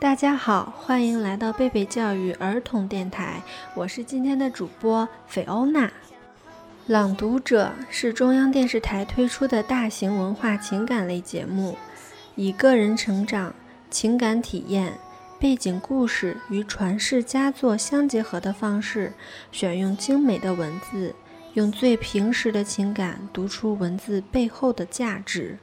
大家好，欢迎来到贝贝教育儿童电台，我是今天的主播菲欧娜。朗读者是中央电视台推出的大型文化情感类节目，以个人成长、情感体验、背景故事与传世佳作相结合的方式，选用精美的文字，用最平实的情感读出文字背后的价值。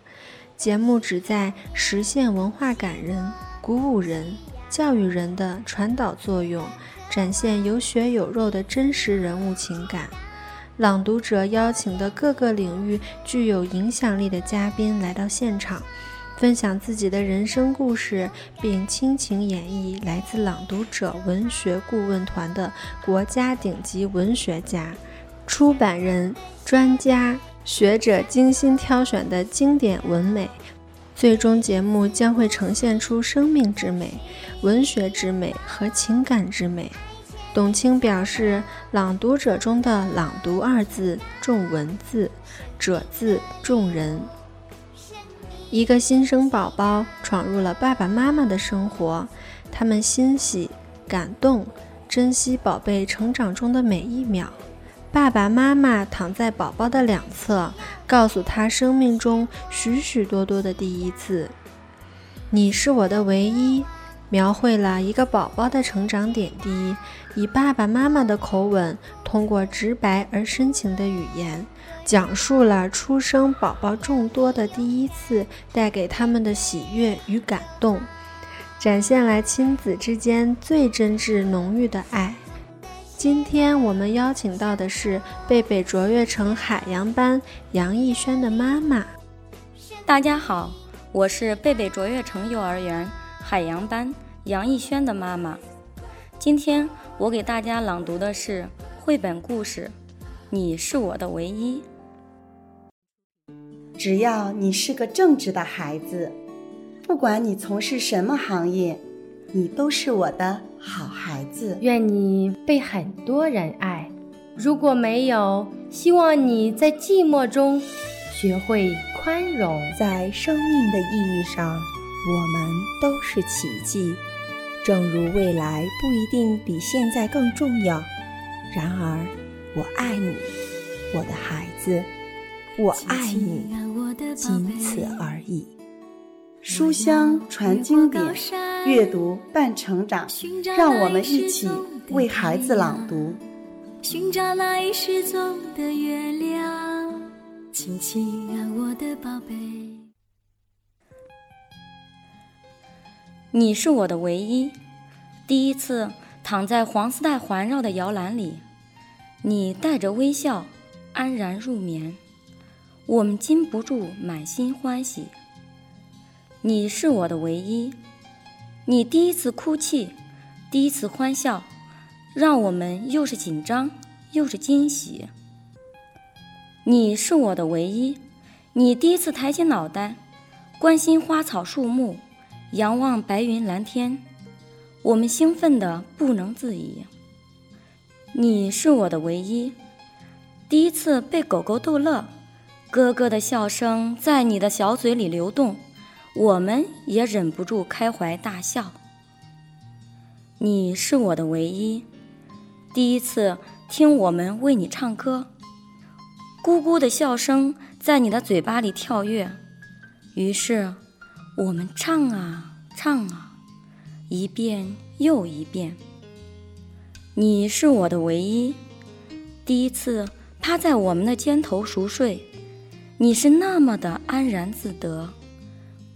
节目旨在实现文化感人。鼓舞人、教育人的传导作用，展现有血有肉的真实人物情感。朗读者邀请的各个领域具有影响力的嘉宾来到现场，分享自己的人生故事，并倾情演绎来自朗读者文学顾问团的国家顶级文学家、出版人、专家、学者精心挑选的经典文美。最终节目将会呈现出生命之美、文学之美和情感之美。董卿表示，朗读者中的“朗读”二字重文字，“者”字重人。一个新生宝宝闯入了爸爸妈妈的生活，他们欣喜、感动、珍惜宝贝成长中的每一秒。爸爸妈妈躺在宝宝的两侧，告诉他生命中许许多多的第一次。你是我的唯一，描绘了一个宝宝的成长点滴，以爸爸妈妈的口吻，通过直白而深情的语言，讲述了出生宝宝众多的第一次带给他们的喜悦与感动，展现了亲子之间最真挚浓郁的爱。今天我们邀请到的是贝贝卓越城海洋班杨艺轩的妈妈。大家好，我是贝贝卓越城幼儿园海洋班杨艺轩的妈妈。今天我给大家朗读的是绘本故事《你是我的唯一》。只要你是个正直的孩子，不管你从事什么行业。你都是我的好孩子，愿你被很多人爱。如果没有，希望你在寂寞中学会宽容。在生命的意义上，我们都是奇迹。正如未来不一定比现在更重要，然而，我爱你，我的孩子，我爱你，仅此而已。书香传经典，阅读伴成长。让我们一起为孩子朗读。寻找那已失踪的月亮，亲亲啊，我的宝贝。你是我的唯一。第一次躺在黄丝带环绕的摇篮里，你带着微笑安然入眠，我们禁不住满心欢喜。你是我的唯一，你第一次哭泣，第一次欢笑，让我们又是紧张又是惊喜。你是我的唯一，你第一次抬起脑袋，关心花草树木，仰望白云蓝天，我们兴奋得不能自已。你是我的唯一，第一次被狗狗逗乐，咯咯的笑声在你的小嘴里流动。我们也忍不住开怀大笑。你是我的唯一，第一次听我们为你唱歌，咕咕的笑声在你的嘴巴里跳跃，于是我们唱啊唱啊，一遍又一遍。你是我的唯一，第一次趴在我们的肩头熟睡，你是那么的安然自得。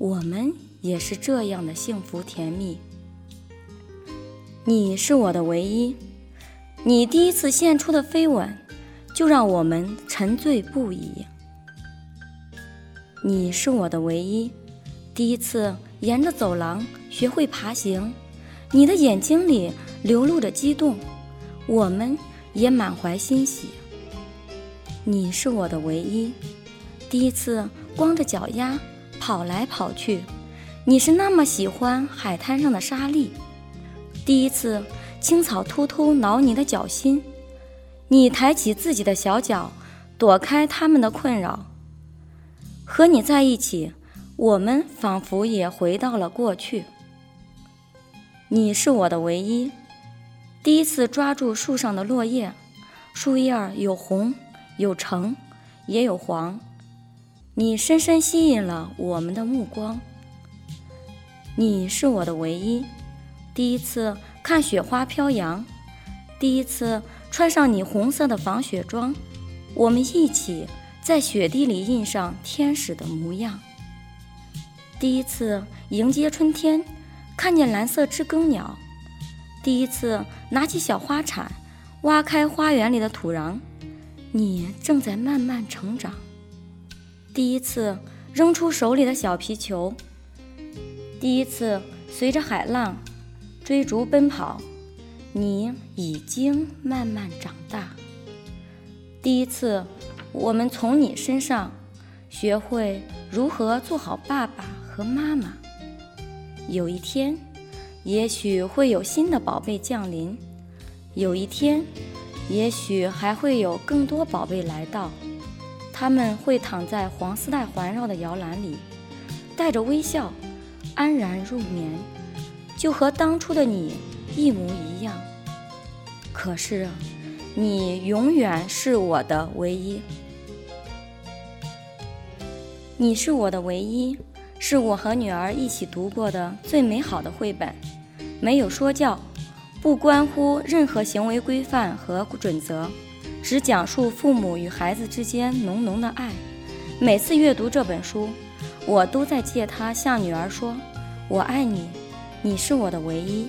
我们也是这样的幸福甜蜜。你是我的唯一，你第一次献出的飞吻，就让我们沉醉不已。你是我的唯一，第一次沿着走廊学会爬行，你的眼睛里流露着激动，我们也满怀欣喜。你是我的唯一，第一次光着脚丫。跑来跑去，你是那么喜欢海滩上的沙粒。第一次青草偷偷挠你的脚心，你抬起自己的小脚，躲开他们的困扰。和你在一起，我们仿佛也回到了过去。你是我的唯一。第一次抓住树上的落叶，树叶有红，有橙，也有黄。你深深吸引了我们的目光。你是我的唯一。第一次看雪花飘扬，第一次穿上你红色的防雪装，我们一起在雪地里印上天使的模样。第一次迎接春天，看见蓝色知更鸟；第一次拿起小花铲，挖开花园里的土壤，你正在慢慢成长。第一次扔出手里的小皮球；第一次随着海浪追逐奔跑，你已经慢慢长大。第一次，我们从你身上学会如何做好爸爸。和妈妈，有一天，也许会有新的宝贝降临；有一天，也许还会有更多宝贝来到。他们会躺在黄丝带环绕的摇篮里，带着微笑，安然入眠，就和当初的你一模一样。可是，你永远是我的唯一，你是我的唯一。是我和女儿一起读过的最美好的绘本，没有说教，不关乎任何行为规范和准则，只讲述父母与孩子之间浓浓的爱。每次阅读这本书，我都在借它向女儿说：“我爱你，你是我的唯一。”